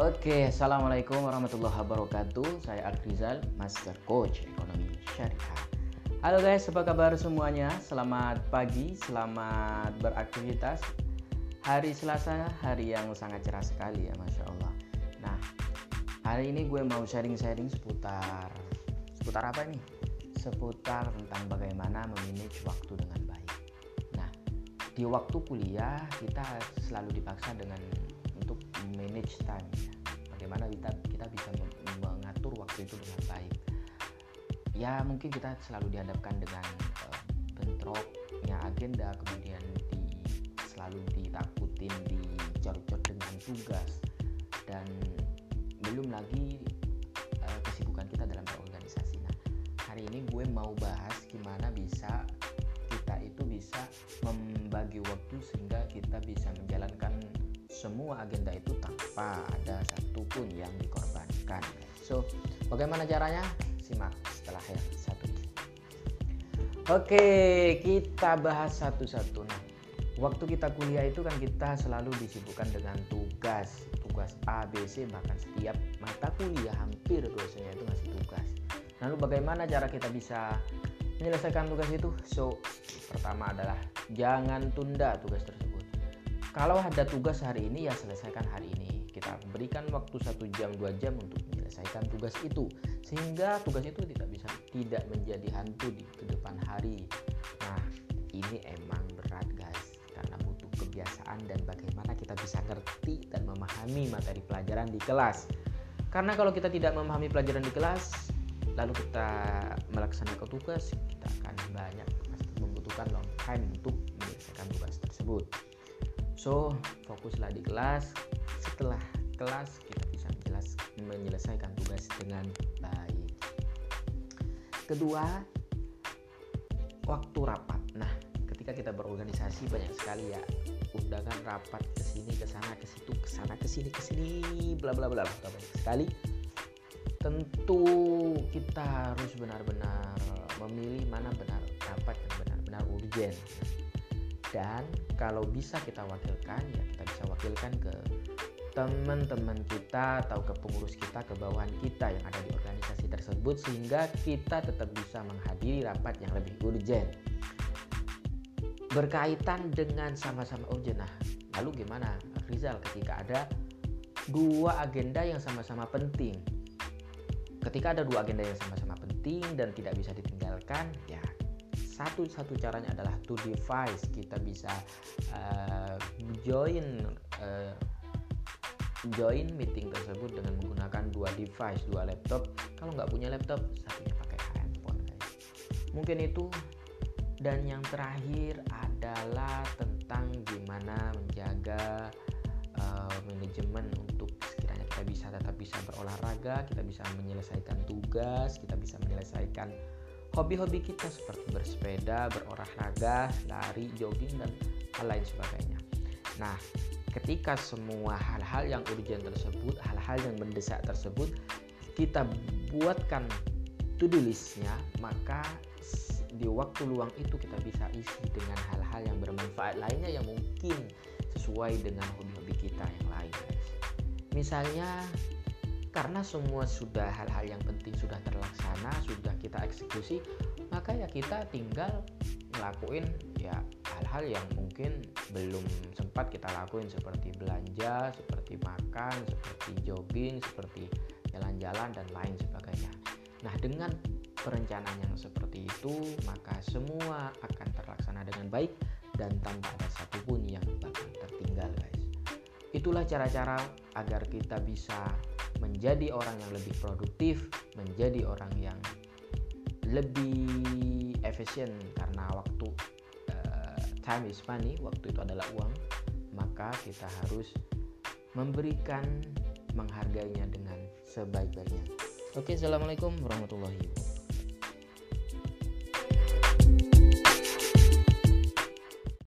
Oke, Assalamualaikum warahmatullahi wabarakatuh. Saya Rizal, Master Coach Ekonomi Syariah. Halo guys, apa kabar semuanya? Selamat pagi, selamat beraktivitas. Hari Selasa, hari yang sangat cerah sekali ya Masya Allah. Nah, hari ini gue mau sharing-sharing seputar Seputar apa nih? Seputar tentang bagaimana memanage waktu dengan baik. Nah, di waktu kuliah kita selalu dipaksa dengan untuk manage time bagaimana kita kita bisa mengatur waktu itu dengan baik. Ya mungkin kita selalu dihadapkan dengan uh, bentroknya agenda kemudian di selalu ditakutin dicor-cor dengan tugas dan belum lagi uh, kesibukan kita dalam berorganisasi. Nah hari ini gue mau bahas gimana bisa kita itu bisa membagi waktu sehingga kita bisa menjalankan semua agenda itu tanpa ada satupun yang dikorbankan. So, bagaimana caranya? Simak setelah yang satu ini. Oke, kita bahas satu-satu. Nah, waktu kita kuliah itu kan kita selalu disibukkan dengan tugas, tugas A, B, C, bahkan setiap mata kuliah hampir biasanya itu masih tugas. Lalu bagaimana cara kita bisa menyelesaikan tugas itu? So, pertama adalah jangan tunda tugas tersebut kalau ada tugas hari ini ya selesaikan hari ini. Kita berikan waktu satu jam dua jam untuk menyelesaikan tugas itu. Sehingga tugas itu tidak bisa tidak menjadi hantu di ke depan hari. Nah ini emang berat guys. Karena butuh kebiasaan dan bagaimana kita bisa ngerti dan memahami materi pelajaran di kelas. Karena kalau kita tidak memahami pelajaran di kelas lalu kita melaksanakan tugas kita akan banyak membutuhkan long time untuk menyelesaikan tugas tersebut So, fokuslah di kelas. Setelah kelas kita bisa menjelas, menyelesaikan tugas dengan baik. Kedua, waktu rapat. Nah, ketika kita berorganisasi banyak sekali ya undangan rapat ke sini ke sana ke situ ke sana ke sini ke sini bla bla bla banyak sekali. Tentu kita harus benar-benar memilih mana benar rapat yang benar-benar urgent dan kalau bisa kita wakilkan ya kita bisa wakilkan ke teman-teman kita atau ke pengurus kita ke bawahan kita yang ada di organisasi tersebut sehingga kita tetap bisa menghadiri rapat yang lebih urgent berkaitan dengan sama-sama urgent nah lalu gimana Rizal ketika ada dua agenda yang sama-sama penting? Ketika ada dua agenda yang sama-sama penting dan tidak bisa ditinggalkan ya satu-satu caranya adalah to device. Kita bisa uh, join uh, join meeting tersebut dengan menggunakan dua device dua laptop. Kalau nggak punya laptop satunya pakai handphone guys. Mungkin itu. Dan yang terakhir adalah tentang gimana menjaga uh, manajemen untuk sekiranya kita bisa tetap bisa berolahraga kita bisa menyelesaikan tugas kita bisa menyelesaikan hobi-hobi kita seperti bersepeda, berolahraga, lari, jogging dan lain sebagainya. Nah, ketika semua hal-hal yang urgent tersebut, hal-hal yang mendesak tersebut kita buatkan to-do listnya, maka di waktu luang itu kita bisa isi dengan hal-hal yang bermanfaat lainnya yang mungkin sesuai dengan hobi-hobi kita yang lain. Misalnya karena semua sudah hal-hal yang penting sudah terlaksana sudah kita eksekusi maka ya kita tinggal ngelakuin ya hal-hal yang mungkin belum sempat kita lakuin seperti belanja seperti makan seperti jogging seperti jalan-jalan dan lain sebagainya. Nah dengan perencanaan yang seperti itu maka semua akan terlaksana dengan baik dan tanpa ada satupun yang bakal tertinggal guys. Itulah cara-cara agar kita bisa menjadi orang yang lebih produktif, menjadi orang yang lebih efisien karena waktu uh, time is money, waktu itu adalah uang, maka kita harus memberikan menghargainya dengan sebaik-baiknya. Oke, assalamualaikum warahmatullahi wabarakatuh.